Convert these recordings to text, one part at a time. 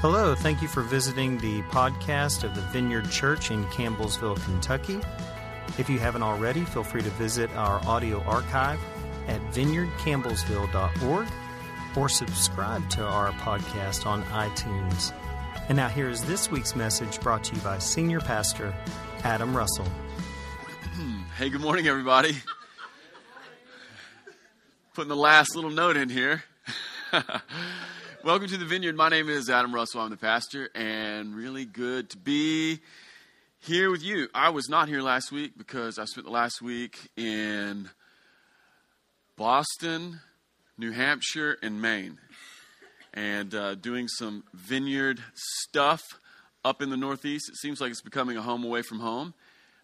Hello, thank you for visiting the podcast of the Vineyard Church in Campbellsville, Kentucky. If you haven't already, feel free to visit our audio archive at vineyardcampbellsville.org or subscribe to our podcast on iTunes. And now, here is this week's message brought to you by Senior Pastor Adam Russell. Hmm, hey, good morning, everybody. Putting the last little note in here. Welcome to the Vineyard. My name is Adam Russell. I'm the pastor, and really good to be here with you. I was not here last week because I spent the last week in Boston, New Hampshire, and Maine, and uh, doing some vineyard stuff up in the Northeast. It seems like it's becoming a home away from home,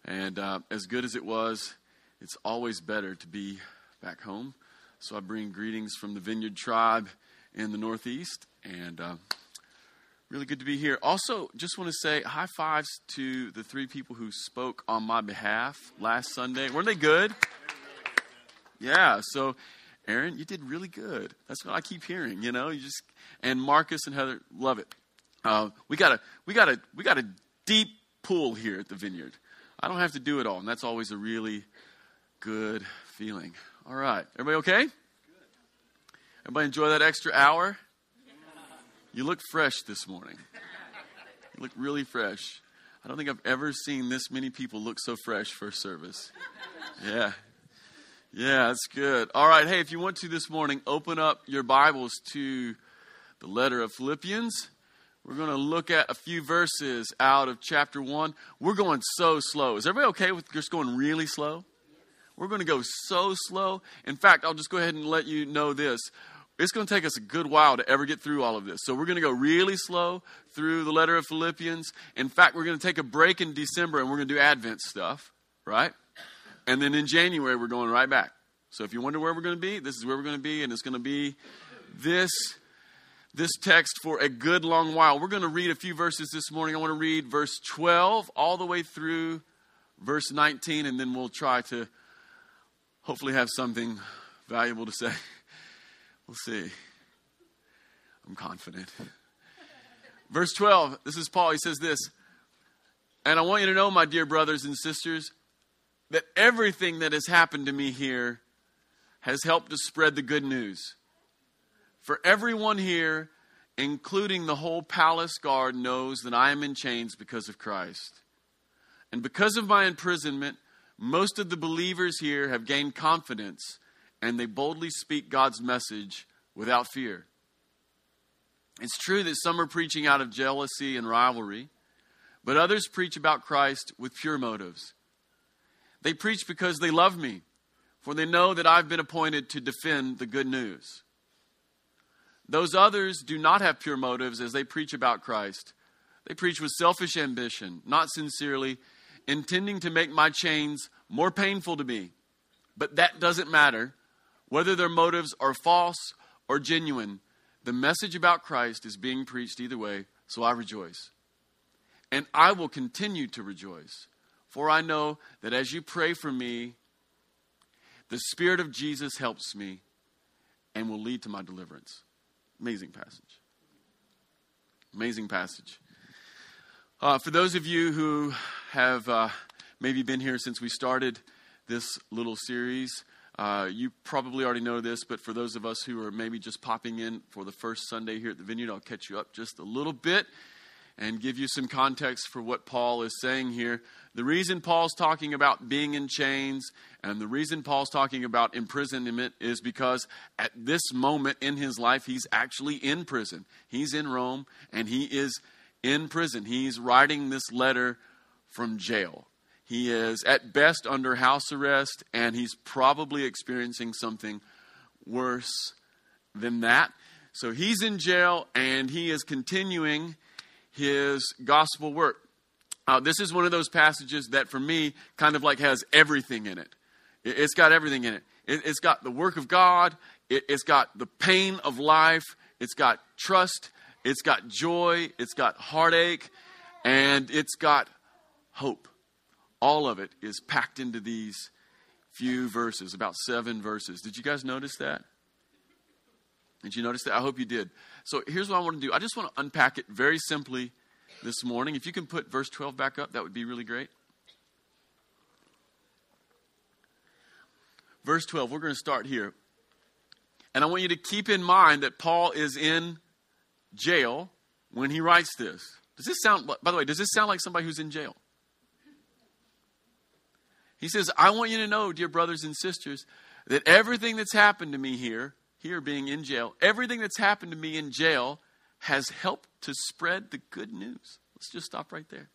and uh, as good as it was, it's always better to be back home. So I bring greetings from the Vineyard tribe in the Northeast, and uh, really good to be here. Also, just want to say high fives to the three people who spoke on my behalf last Sunday. Weren't they good? Yeah. So, Aaron, you did really good. That's what I keep hearing. You know, you just and Marcus and Heather love it. Uh, we got a we got a we got a deep pool here at the Vineyard. I don't have to do it all, and that's always a really good feeling. All right, everybody okay? Everybody enjoy that extra hour? You look fresh this morning. You look really fresh. I don't think I've ever seen this many people look so fresh for service. Yeah. Yeah, that's good. All right, hey, if you want to this morning, open up your Bibles to the letter of Philippians. We're going to look at a few verses out of chapter 1. We're going so slow. Is everybody okay with just going really slow? We're going to go so slow. In fact, I'll just go ahead and let you know this it's going to take us a good while to ever get through all of this. So we're going to go really slow through the letter of Philippians. In fact, we're going to take a break in December and we're going to do Advent stuff, right? And then in January, we're going right back. So if you wonder where we're going to be, this is where we're going to be, and it's going to be this this text for a good long while. We're going to read a few verses this morning. I want to read verse 12 all the way through verse 19, and then we'll try to hopefully have something valuable to say. We'll see. I'm confident. Verse 12, this is Paul. He says this And I want you to know, my dear brothers and sisters, that everything that has happened to me here has helped to spread the good news. For everyone here, including the whole palace guard, knows that I am in chains because of Christ. And because of my imprisonment, most of the believers here have gained confidence and they boldly speak God's message without fear. It's true that some are preaching out of jealousy and rivalry, but others preach about Christ with pure motives. They preach because they love me, for they know that I've been appointed to defend the good news. Those others do not have pure motives as they preach about Christ. They preach with selfish ambition, not sincerely, intending to make my chains more painful to me. But that doesn't matter whether their motives are false or genuine, the message about Christ is being preached either way, so I rejoice. And I will continue to rejoice, for I know that as you pray for me, the Spirit of Jesus helps me and will lead to my deliverance. Amazing passage. Amazing passage. Uh, for those of you who have uh, maybe been here since we started this little series, uh, you probably already know this, but for those of us who are maybe just popping in for the first Sunday here at the Vineyard, I'll catch you up just a little bit and give you some context for what Paul is saying here. The reason Paul's talking about being in chains and the reason Paul's talking about imprisonment is because at this moment in his life, he's actually in prison. He's in Rome and he is in prison. He's writing this letter from jail. He is at best under house arrest, and he's probably experiencing something worse than that. So he's in jail, and he is continuing his gospel work. Uh, this is one of those passages that, for me, kind of like has everything in it. It's got everything in it. It's got the work of God, it's got the pain of life, it's got trust, it's got joy, it's got heartache, and it's got hope. All of it is packed into these few verses, about seven verses. Did you guys notice that? Did you notice that? I hope you did. So here's what I want to do. I just want to unpack it very simply this morning. If you can put verse 12 back up, that would be really great. Verse 12, we're going to start here. And I want you to keep in mind that Paul is in jail when he writes this. Does this sound, by the way, does this sound like somebody who's in jail? He says, I want you to know, dear brothers and sisters, that everything that's happened to me here, here being in jail, everything that's happened to me in jail has helped to spread the good news. Let's just stop right there.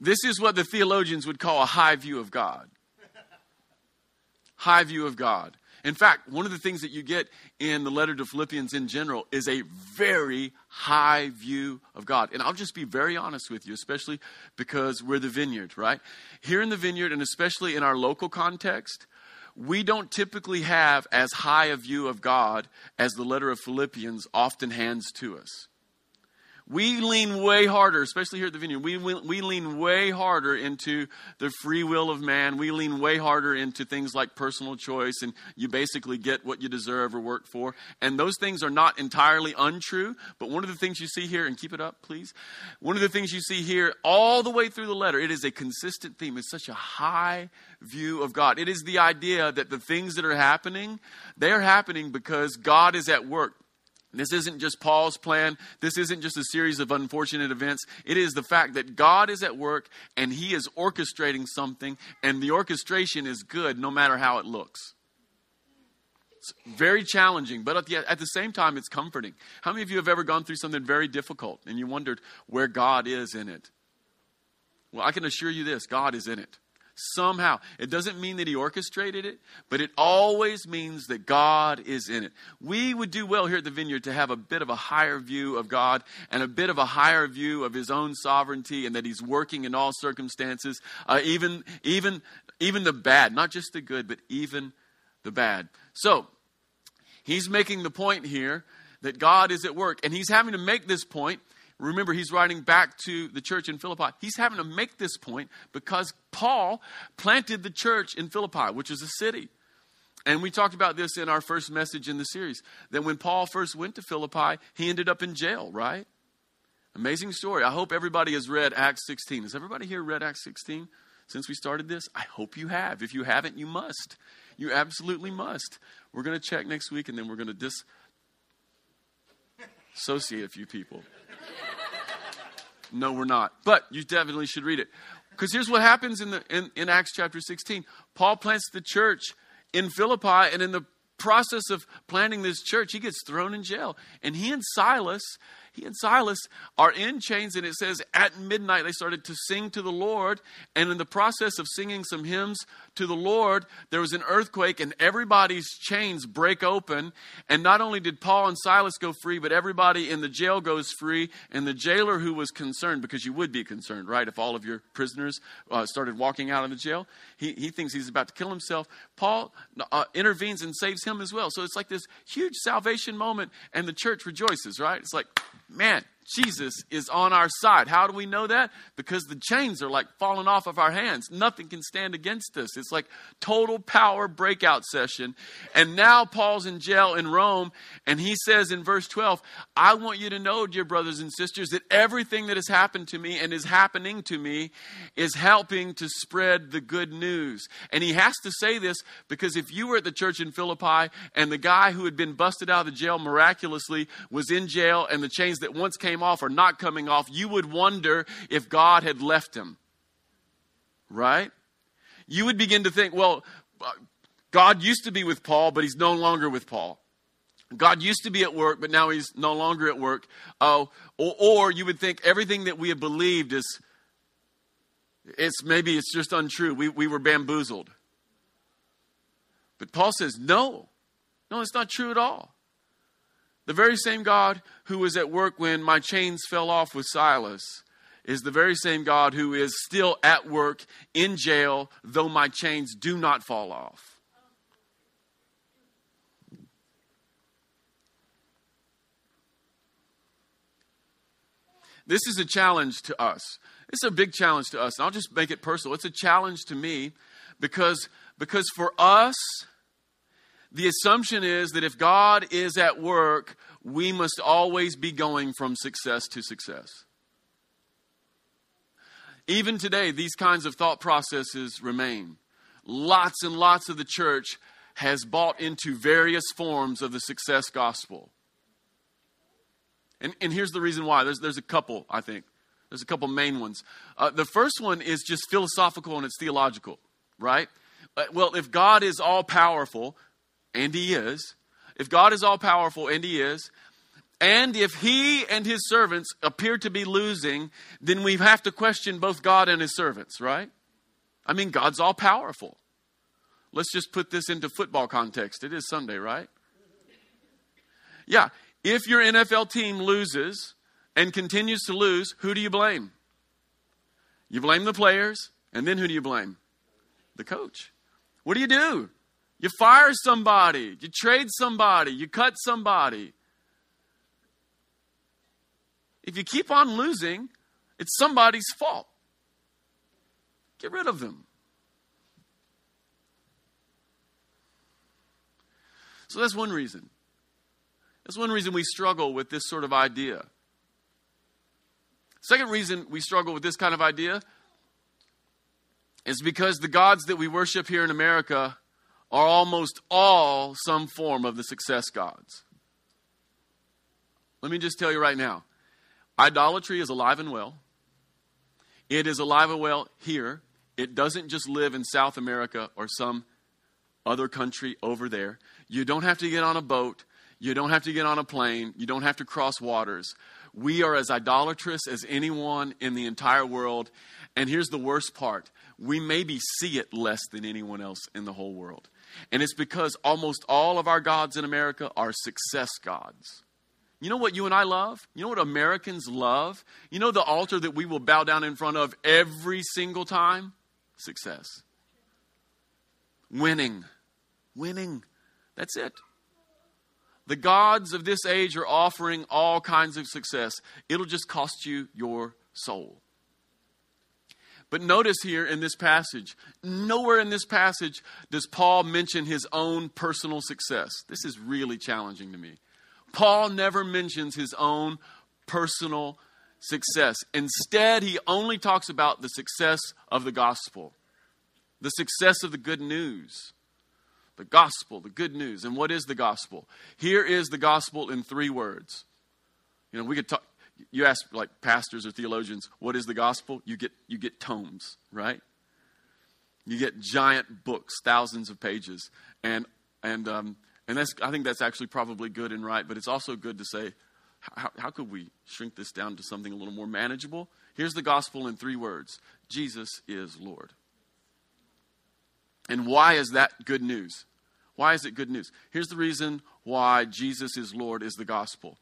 This is what the theologians would call a high view of God. High view of God. In fact, one of the things that you get in the letter to Philippians in general is a very high view of God. And I'll just be very honest with you, especially because we're the vineyard, right? Here in the vineyard, and especially in our local context, we don't typically have as high a view of God as the letter of Philippians often hands to us. We lean way harder, especially here at the vineyard. We, we, lean way harder into the free will of man. We lean way harder into things like personal choice, and you basically get what you deserve or work for. And those things are not entirely untrue. But one of the things you see here, and keep it up, please. One of the things you see here, all the way through the letter, it is a consistent theme. It's such a high view of God. It is the idea that the things that are happening, they are happening because God is at work. This isn't just Paul's plan. This isn't just a series of unfortunate events. It is the fact that God is at work and He is orchestrating something, and the orchestration is good no matter how it looks. It's very challenging, but at the, at the same time, it's comforting. How many of you have ever gone through something very difficult and you wondered where God is in it? Well, I can assure you this God is in it somehow. It doesn't mean that he orchestrated it, but it always means that God is in it. We would do well here at the Vineyard to have a bit of a higher view of God and a bit of a higher view of his own sovereignty and that he's working in all circumstances, uh, even, even, even the bad, not just the good, but even the bad. So, he's making the point here that God is at work, and he's having to make this point Remember, he's writing back to the church in Philippi. He's having to make this point because Paul planted the church in Philippi, which is a city. And we talked about this in our first message in the series that when Paul first went to Philippi, he ended up in jail, right? Amazing story. I hope everybody has read Acts 16. Has everybody here read Acts 16 since we started this? I hope you have. If you haven't, you must. You absolutely must. We're going to check next week and then we're going to disassociate a few people. No, we're not. But you definitely should read it. Because here's what happens in, the, in, in Acts chapter 16 Paul plants the church in Philippi, and in the process of planting this church, he gets thrown in jail. And he and Silas he and Silas are in chains, and it says at midnight they started to sing to the Lord. And in the process of singing some hymns to the Lord, there was an earthquake, and everybody's chains break open. And not only did Paul and Silas go free, but everybody in the jail goes free. And the jailer who was concerned, because you would be concerned, right, if all of your prisoners uh, started walking out of the jail, he, he thinks he's about to kill himself. Paul uh, intervenes and saves him as well. So it's like this huge salvation moment, and the church rejoices, right? It's like, man, Jesus is on our side. How do we know that? Because the chains are like falling off of our hands. Nothing can stand against us. It's like total power breakout session. And now Paul's in jail in Rome, and he says in verse 12, I want you to know, dear brothers and sisters, that everything that has happened to me and is happening to me is helping to spread the good news. And he has to say this because if you were at the church in Philippi and the guy who had been busted out of the jail miraculously was in jail and the chains that once came off or not coming off, you would wonder if God had left him. Right? You would begin to think, well, God used to be with Paul, but he's no longer with Paul. God used to be at work, but now he's no longer at work. Oh, or, or you would think everything that we have believed is, it's maybe it's just untrue. We, we were bamboozled. But Paul says, no, no, it's not true at all. The very same God who was at work when my chains fell off with Silas is the very same God who is still at work in jail, though my chains do not fall off. This is a challenge to us. It's a big challenge to us. And I'll just make it personal. It's a challenge to me because, because for us, the assumption is that if God is at work, we must always be going from success to success. Even today, these kinds of thought processes remain. Lots and lots of the church has bought into various forms of the success gospel. And, and here's the reason why. There's, there's a couple, I think. There's a couple main ones. Uh, the first one is just philosophical and it's theological, right? Uh, well, if God is all powerful, and He is, if God is all powerful, and He is, and if He and His servants appear to be losing, then we have to question both God and His servants, right? I mean, God's all powerful. Let's just put this into football context. It is Sunday, right? Yeah. If your NFL team loses and continues to lose, who do you blame? You blame the players, and then who do you blame? The coach. What do you do? You fire somebody, you trade somebody, you cut somebody. If you keep on losing, it's somebody's fault. Get rid of them. So that's one reason. That's one reason we struggle with this sort of idea. Second reason we struggle with this kind of idea is because the gods that we worship here in America are almost all some form of the success gods. Let me just tell you right now idolatry is alive and well. It is alive and well here. It doesn't just live in South America or some other country over there. You don't have to get on a boat. You don't have to get on a plane. You don't have to cross waters. We are as idolatrous as anyone in the entire world. And here's the worst part we maybe see it less than anyone else in the whole world. And it's because almost all of our gods in America are success gods. You know what you and I love? You know what Americans love? You know the altar that we will bow down in front of every single time? Success. Winning. Winning. That's it. The gods of this age are offering all kinds of success. It'll just cost you your soul. But notice here in this passage, nowhere in this passage does Paul mention his own personal success. This is really challenging to me. Paul never mentions his own personal success. Instead, he only talks about the success of the gospel, the success of the good news. The gospel, the good news. And what is the gospel? Here is the gospel in three words. You know, we could talk, you ask like pastors or theologians, what is the gospel? You get you get tomes, right? You get giant books, thousands of pages, and and um, and that's I think that's actually probably good and right. But it's also good to say, how, how could we shrink this down to something a little more manageable? Here's the gospel in three words: Jesus is Lord. And why is that good news? Why is it good news? Here's the reason why Jesus is Lord is the gospel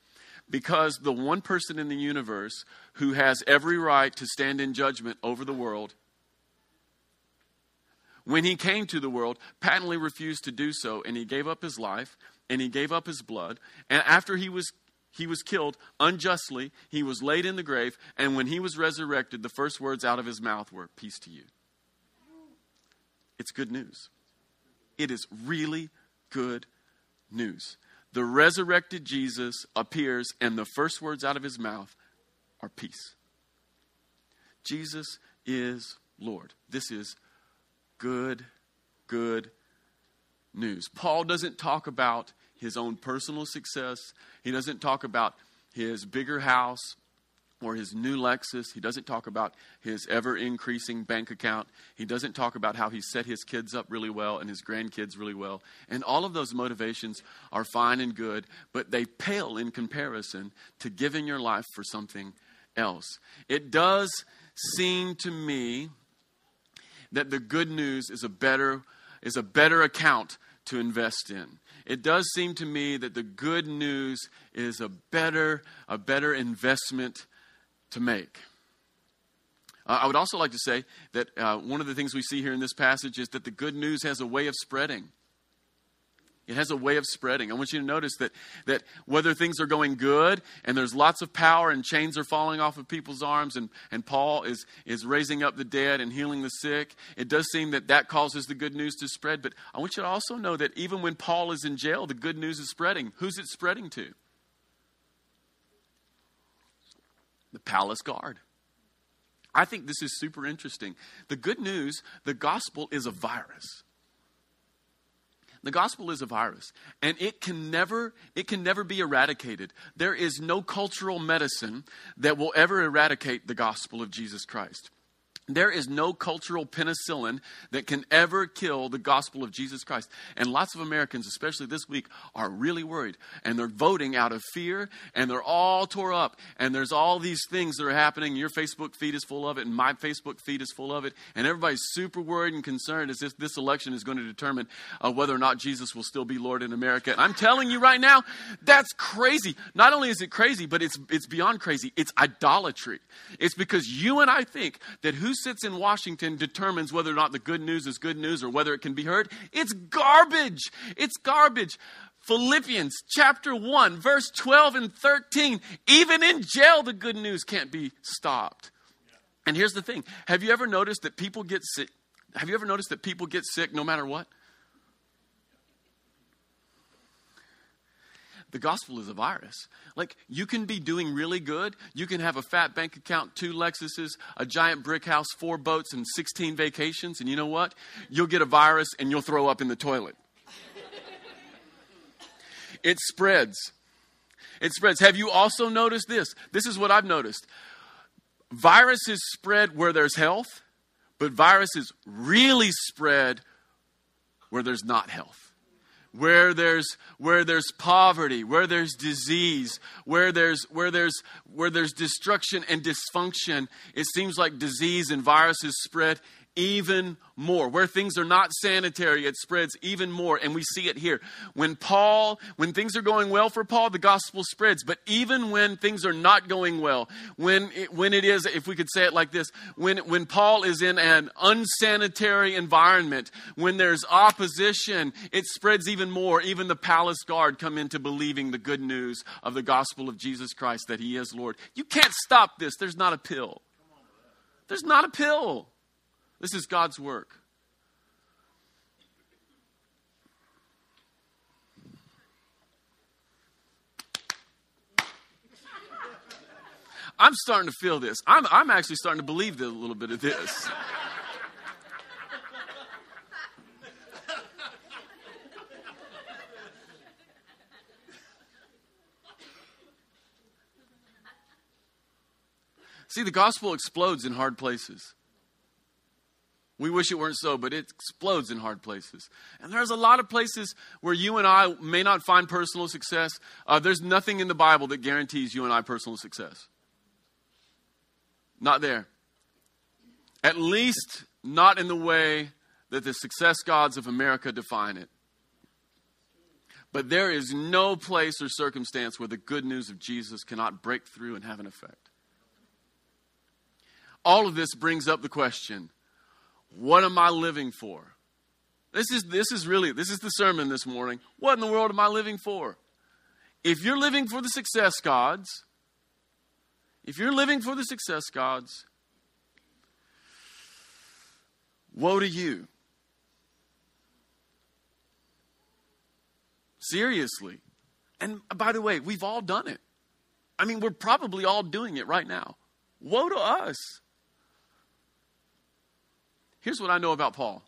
because the one person in the universe who has every right to stand in judgment over the world, when he came to the world, patently refused to do so, and he gave up his life and he gave up his blood. And after he was he was killed unjustly, he was laid in the grave, and when he was resurrected, the first words out of his mouth were, Peace to you. It's good news. It is really good news the resurrected Jesus appears, and the first words out of his mouth are peace. Jesus is Lord. This is good, good news. Paul doesn't talk about his own personal success, he doesn't talk about his bigger house or his new Lexus. He doesn't talk about his ever increasing bank account. He doesn't talk about how he set his kids up really well and his grandkids really well. And all of those motivations are fine and good, but they pale in comparison to giving your life for something else. It does seem to me that the good news is a better is a better account to invest in. It does seem to me that the good news is a better a better investment to make. Uh, I would also like to say that uh, one of the things we see here in this passage is that the good news has a way of spreading. It has a way of spreading. I want you to notice that, that whether things are going good and there's lots of power and chains are falling off of people's arms and, and Paul is, is raising up the dead and healing the sick, it does seem that that causes the good news to spread. But I want you to also know that even when Paul is in jail, the good news is spreading. Who's it spreading to? The palace guard. I think this is super interesting. The good news, the gospel is a virus. The gospel is a virus, and it can never it can never be eradicated. There is no cultural medicine that will ever eradicate the gospel of Jesus Christ. There is no cultural penicillin that can ever kill the gospel of Jesus Christ. And lots of Americans, especially this week, are really worried. And they're voting out of fear, and they're all tore up. And there's all these things that are happening. Your Facebook feed is full of it, and my Facebook feed is full of it. And everybody's super worried and concerned as if this election is going to determine uh, whether or not Jesus will still be Lord in America. And I'm telling you right now, that's crazy. Not only is it crazy, but it's, it's beyond crazy. It's idolatry. It's because you and I think that who's sits in Washington determines whether or not the good news is good news or whether it can be heard. It's garbage. It's garbage. Philippians chapter 1, verse 12 and 13. Even in jail, the good news can't be stopped. And here's the thing have you ever noticed that people get sick? Have you ever noticed that people get sick no matter what? The gospel is a virus. Like, you can be doing really good. You can have a fat bank account, two Lexuses, a giant brick house, four boats, and 16 vacations. And you know what? You'll get a virus and you'll throw up in the toilet. it spreads. It spreads. Have you also noticed this? This is what I've noticed. Viruses spread where there's health, but viruses really spread where there's not health where there's where there's poverty where there's disease where there's where there's where there's destruction and dysfunction it seems like disease and viruses spread even more. Where things are not sanitary, it spreads even more. And we see it here. When Paul, when things are going well for Paul, the gospel spreads. But even when things are not going well, when it, when it is, if we could say it like this, when, when Paul is in an unsanitary environment, when there's opposition, it spreads even more. Even the palace guard come into believing the good news of the gospel of Jesus Christ that he is Lord. You can't stop this. There's not a pill. There's not a pill. This is God's work. I'm starting to feel this. I'm, I'm actually starting to believe a little bit of this. See, the gospel explodes in hard places. We wish it weren't so, but it explodes in hard places. And there's a lot of places where you and I may not find personal success. Uh, there's nothing in the Bible that guarantees you and I personal success. Not there. At least not in the way that the success gods of America define it. But there is no place or circumstance where the good news of Jesus cannot break through and have an effect. All of this brings up the question what am I living for? This is, this is really, this is the sermon this morning. What in the world am I living for? If you're living for the success gods, if you're living for the success gods, woe to you. Seriously. And by the way, we've all done it. I mean, we're probably all doing it right now. Woe to us. Here's what I know about Paul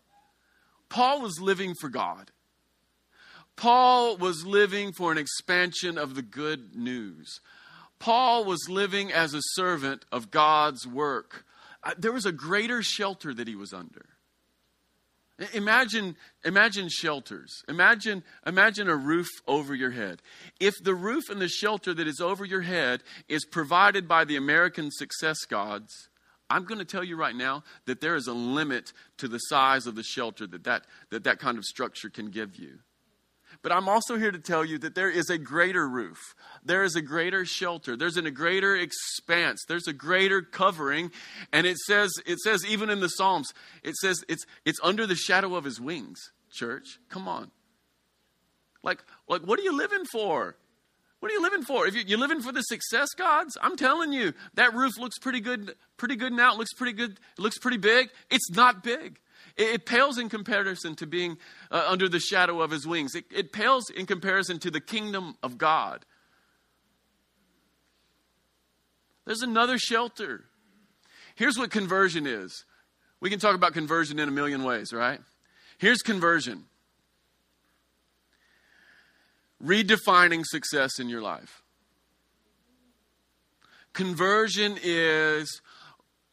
Paul was living for God. Paul was living for an expansion of the good news. Paul was living as a servant of God's work. Uh, there was a greater shelter that he was under. Imagine, imagine shelters. Imagine, imagine a roof over your head. If the roof and the shelter that is over your head is provided by the American success gods, I'm going to tell you right now that there is a limit to the size of the shelter that that, that, that kind of structure can give you. But I'm also here to tell you that there is a greater roof. There is a greater shelter. There's an, a greater expanse. There's a greater covering. And it says, it says even in the Psalms, it says it's, it's under the shadow of his wings, church. Come on. Like, like what are you living for? What are you living for? If you're living for the success gods, I'm telling you, that roof looks pretty good, pretty good now. It looks pretty good. It looks pretty big. It's not big. It, it pales in comparison to being uh, under the shadow of his wings. It, it pales in comparison to the kingdom of God. There's another shelter. Here's what conversion is. We can talk about conversion in a million ways, right? Here's conversion redefining success in your life. Conversion is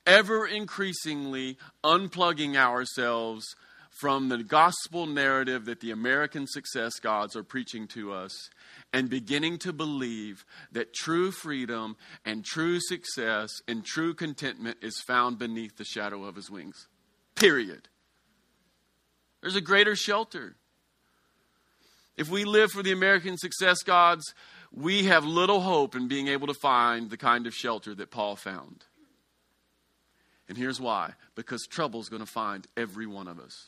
ever increasingly unplugging ourselves from the gospel narrative that the American success gods are preaching to us and beginning to believe that true freedom and true success and true contentment is found beneath the shadow of his wings. Period. There's a greater shelter. If we live for the American success gods, we have little hope in being able to find the kind of shelter that Paul found. And here's why because trouble's going to find every one of us.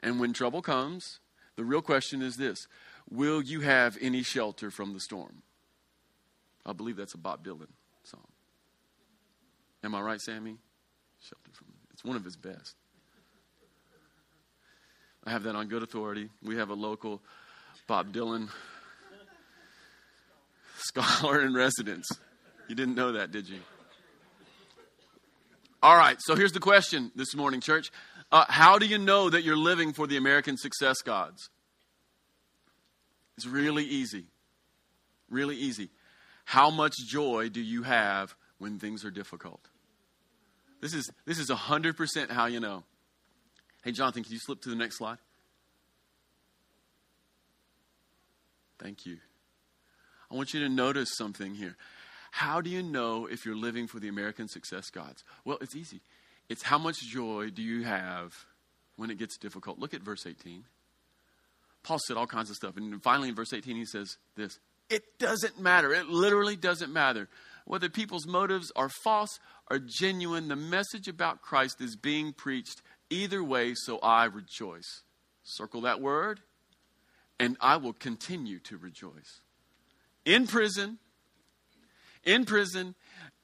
And when trouble comes, the real question is this Will you have any shelter from the storm? I believe that's a Bob Dylan song. Am I right, Sammy? Shelter from it's one of his best. I have that on good authority. We have a local Bob Dylan scholar in residence. You didn't know that, did you? All right, so here's the question this morning, church. Uh, how do you know that you're living for the American success gods? It's really easy. Really easy. How much joy do you have when things are difficult? This is this is 100% how you know. Hey, Jonathan, can you slip to the next slide? Thank you. I want you to notice something here. How do you know if you're living for the American success gods? Well, it's easy. It's how much joy do you have when it gets difficult? Look at verse 18. Paul said all kinds of stuff. And finally, in verse 18, he says this It doesn't matter. It literally doesn't matter. Whether people's motives are false or genuine, the message about Christ is being preached either way, so I rejoice. Circle that word, and I will continue to rejoice. In prison, in prison,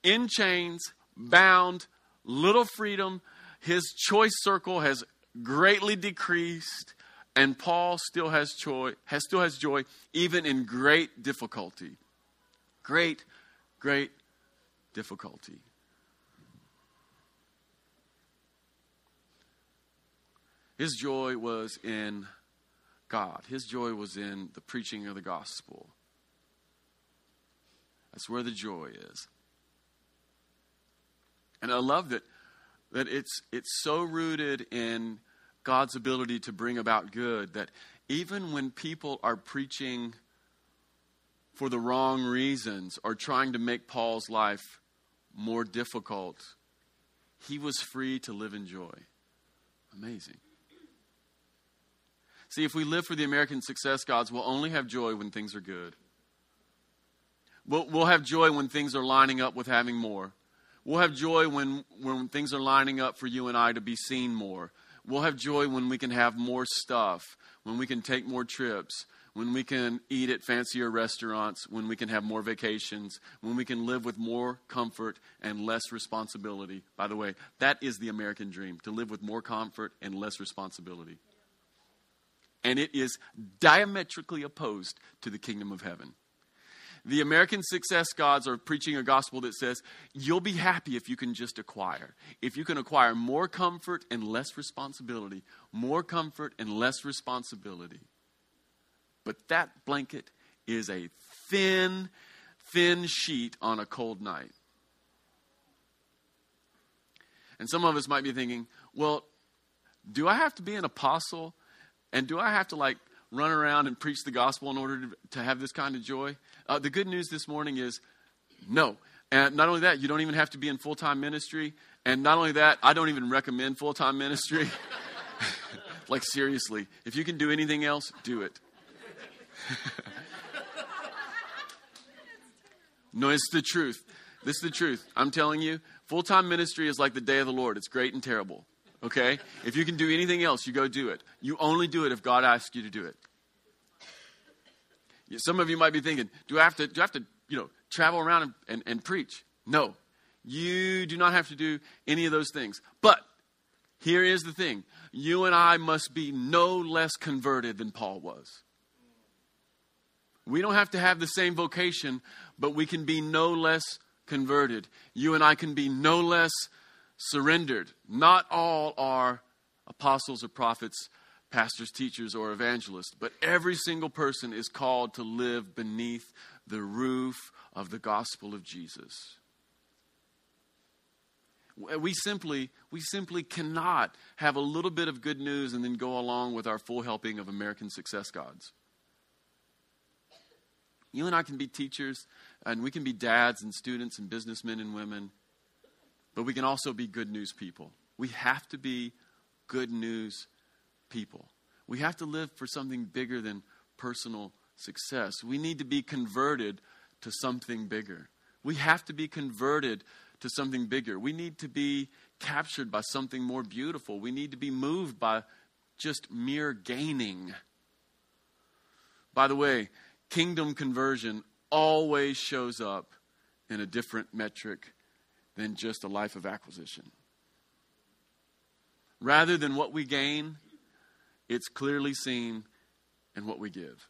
in chains, bound, little freedom. His choice circle has greatly decreased, and Paul still has joy, has, still has joy even in great difficulty. Great, great difficulty. His joy was in God. His joy was in the preaching of the gospel. That's where the joy is. And I love that that it's it's so rooted in God's ability to bring about good that even when people are preaching for the wrong reasons or trying to make Paul's life more difficult, he was free to live in joy. Amazing. See, if we live for the American success gods, we'll only have joy when things are good. We'll, we'll have joy when things are lining up with having more. We'll have joy when, when things are lining up for you and I to be seen more. We'll have joy when we can have more stuff, when we can take more trips, when we can eat at fancier restaurants, when we can have more vacations, when we can live with more comfort and less responsibility. By the way, that is the American dream to live with more comfort and less responsibility and it is diametrically opposed to the kingdom of heaven. The American success gods are preaching a gospel that says you'll be happy if you can just acquire. If you can acquire more comfort and less responsibility, more comfort and less responsibility. But that blanket is a thin, thin sheet on a cold night. And some of us might be thinking, well, do I have to be an apostle and do I have to like run around and preach the gospel in order to, to have this kind of joy? Uh, the good news this morning is no. And not only that, you don't even have to be in full time ministry. And not only that, I don't even recommend full time ministry. like, seriously, if you can do anything else, do it. no, it's the truth. This is the truth. I'm telling you, full time ministry is like the day of the Lord. It's great and terrible. Okay? If you can do anything else, you go do it. You only do it if God asks you to do it. Some of you might be thinking, do I have to, do I have to you know, travel around and, and, and preach? No. You do not have to do any of those things. But here is the thing you and I must be no less converted than Paul was. We don't have to have the same vocation, but we can be no less converted. You and I can be no less surrendered. Not all are apostles or prophets, pastors, teachers, or evangelists, but every single person is called to live beneath the roof of the gospel of Jesus. We simply, we simply cannot have a little bit of good news and then go along with our full helping of American success gods. You and I can be teachers, and we can be dads and students and businessmen and women, but we can also be good news people. We have to be good news people. We have to live for something bigger than personal success. We need to be converted to something bigger. We have to be converted to something bigger. We need to be captured by something more beautiful. We need to be moved by just mere gaining. By the way, kingdom conversion always shows up in a different metric than just a life of acquisition. Rather than what we gain, it's clearly seen in what we give.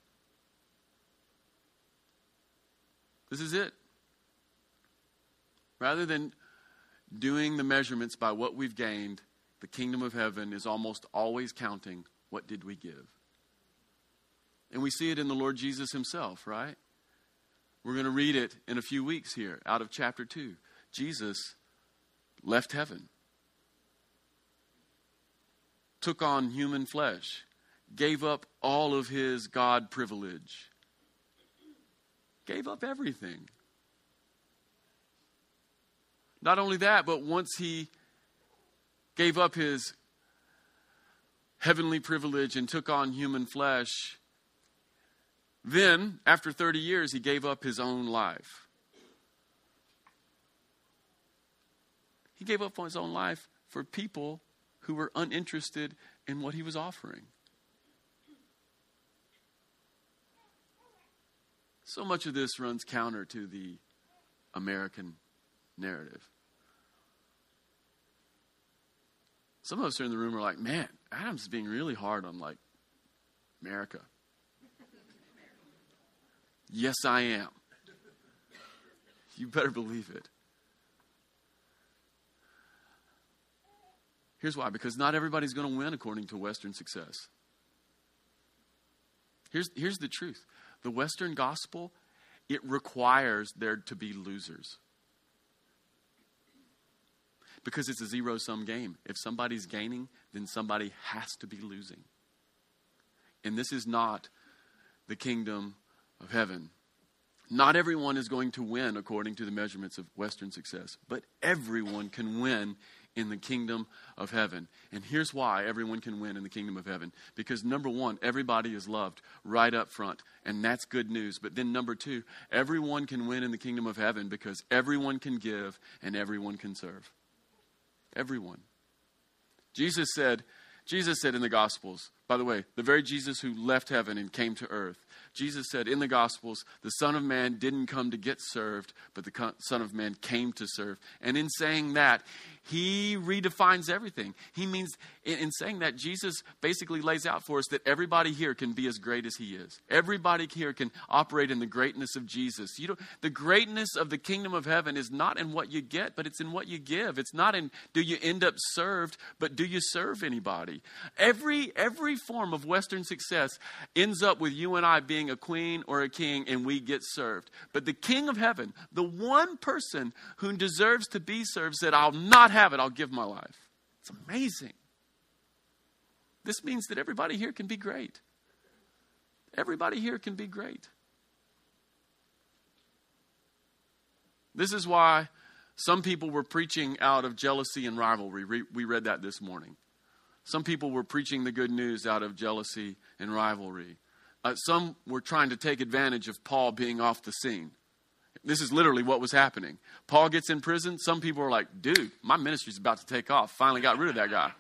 This is it. Rather than doing the measurements by what we've gained, the kingdom of heaven is almost always counting what did we give. And we see it in the Lord Jesus himself, right? We're going to read it in a few weeks here out of chapter 2. Jesus left heaven, took on human flesh, gave up all of his God privilege, gave up everything. Not only that, but once he gave up his heavenly privilege and took on human flesh, then, after 30 years, he gave up his own life. He gave up on his own life for people who were uninterested in what he was offering. So much of this runs counter to the American narrative. Some of us are in the room are like, man, Adam's being really hard on like America. yes, I am. You better believe it. Here's why because not everybody's going to win according to Western success. Here's, here's the truth the Western gospel, it requires there to be losers because it's a zero sum game. If somebody's gaining, then somebody has to be losing. And this is not the kingdom of heaven. Not everyone is going to win according to the measurements of Western success, but everyone can win in the kingdom of heaven. And here's why everyone can win in the kingdom of heaven. Because number one, everybody is loved right up front, and that's good news. But then number two, everyone can win in the kingdom of heaven because everyone can give and everyone can serve. Everyone. Jesus said, Jesus said in the Gospels, by the way, the very Jesus who left heaven and came to earth, Jesus said in the Gospels, the Son of Man didn't come to get served, but the Son of Man came to serve. And in saying that, he redefines everything. He means, in, saying that, Jesus basically lays out for us that everybody here can be as great as he is. Everybody here can operate in the greatness of Jesus. You know, the greatness of the kingdom of heaven is not in what you get, but it's in what you give. It's not in do you end up served, but do you serve anybody? Every every form of Western success ends up with you and I being a queen or a king, and we get served. But the King of Heaven, the one person who deserves to be served, said, "I'll not." have it, I'll give my life. It's amazing. This means that everybody here can be great. Everybody here can be great. This is why some people were preaching out of jealousy and rivalry. We read that this morning. Some people were preaching the good news out of jealousy and rivalry. Uh, some were trying to take advantage of Paul being off the scene. This is literally what was happening. Paul gets in prison. Some people are like, dude, my ministry's about to take off. Finally got rid of that guy.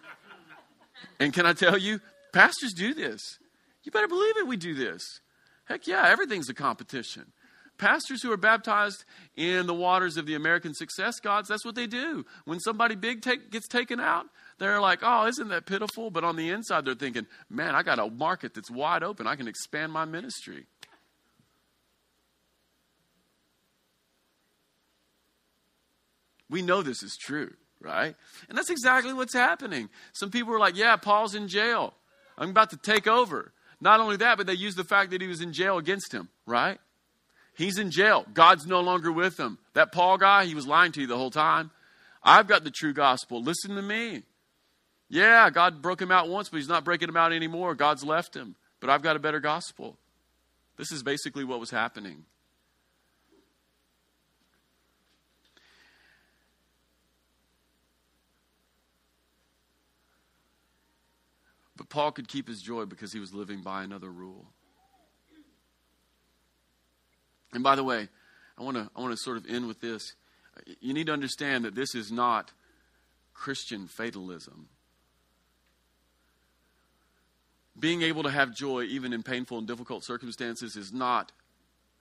And can I tell you, pastors do this. You better believe it, we do this. Heck yeah, everything's a competition. Pastors who are baptized in the waters of the American Success Gods, that's what they do. When somebody big take, gets taken out, they're like, oh, isn't that pitiful? But on the inside, they're thinking, man, I got a market that's wide open. I can expand my ministry. We know this is true, right? And that's exactly what's happening. Some people are like, yeah, Paul's in jail. I'm about to take over. Not only that, but they use the fact that he was in jail against him, right? He's in jail. God's no longer with him. That Paul guy, he was lying to you the whole time. I've got the true gospel. Listen to me. Yeah, God broke him out once, but he's not breaking him out anymore. God's left him. But I've got a better gospel. This is basically what was happening. But Paul could keep his joy because he was living by another rule. And by the way, I want to I want to sort of end with this. You need to understand that this is not Christian fatalism. Being able to have joy even in painful and difficult circumstances is not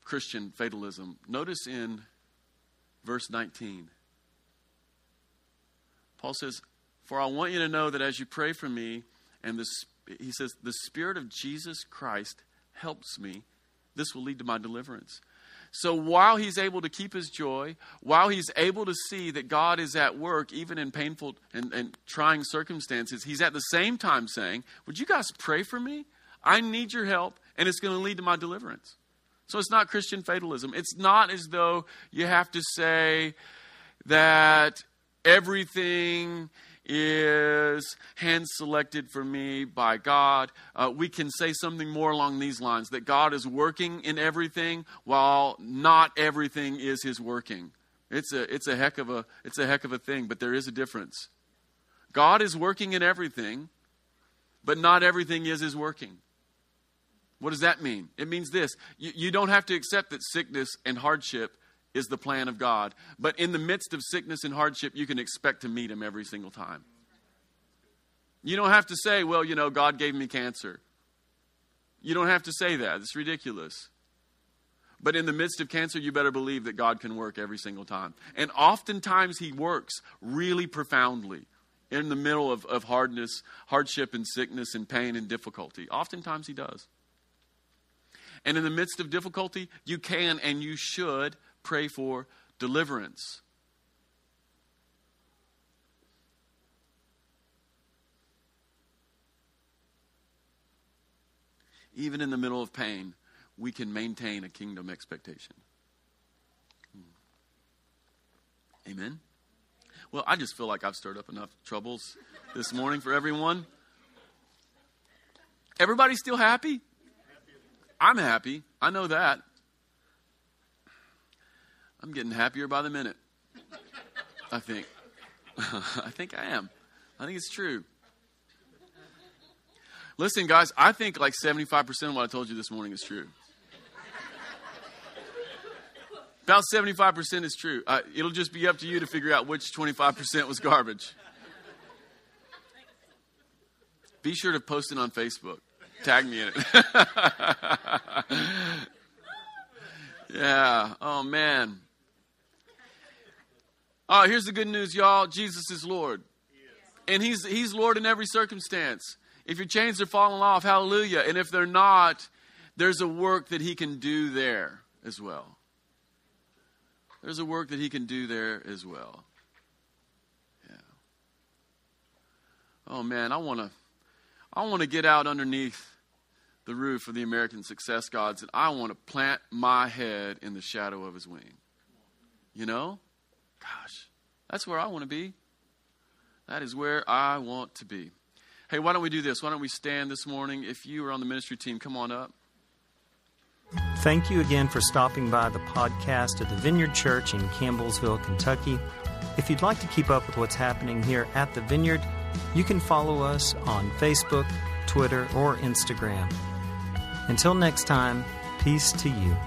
Christian fatalism. Notice in verse 19. Paul says, For I want you to know that as you pray for me, and he says, The Spirit of Jesus Christ helps me. This will lead to my deliverance. So while he's able to keep his joy, while he's able to see that God is at work, even in painful and, and, trying circumstances, he's at the same time saying, Would you guys pray for me? I need your help, and it's going to lead to my deliverance. So it's not Christian fatalism. It's not as though you have to say that everything is hand selected for me by God. Uh, we can say something more along these lines that God is working in everything while not everything is his working. It's a, it's a heck of a it's a heck of a thing, but there is a difference. God is working in everything, but not everything is his working. What does that mean? It means this you, you don't have to accept that sickness and hardship is the plan of God. But in the midst of sickness and hardship, you can expect to meet Him every single time. You don't have to say, well, you know, God gave me cancer. You don't have to say that. It's ridiculous. But in the midst of cancer, you better believe that God can work every single time. And oftentimes, He works really profoundly in the middle of, of hardness, hardship, and sickness, and pain and difficulty. Oftentimes, He does. And in the midst of difficulty, you can and you should pray for deliverance. Even in the middle of pain, we can maintain a kingdom expectation. Hmm. Amen. Well, I just feel like I've stirred up enough troubles this morning for everyone. Everybody still happy? I'm happy. I know that. I'm getting happier by the minute. I think. I think I am. I think it's true. Listen, guys, I think like 75% of what I told you this morning is true. About 75% is true. Uh, it'll just be up to you to figure out which 25% was garbage. Be sure to post it on Facebook. Tag me in it. yeah. Oh, man. Oh, here's the good news, y'all. Jesus is Lord. And he's, he's Lord in every circumstance. If your chains are falling off, hallelujah. And if they're not, there's a work that he can do there as well. There's a work that he can do there as well. Yeah. Oh man, I want to I want to get out underneath the roof of the American Success Gods and I want to plant my head in the shadow of his wing. You know? Gosh, that's where I want to be. That is where I want to be. Hey, why don't we do this? Why don't we stand this morning? If you are on the ministry team, come on up. Thank you again for stopping by the podcast of the Vineyard Church in Campbellsville, Kentucky. If you'd like to keep up with what's happening here at the Vineyard, you can follow us on Facebook, Twitter, or Instagram. Until next time, peace to you.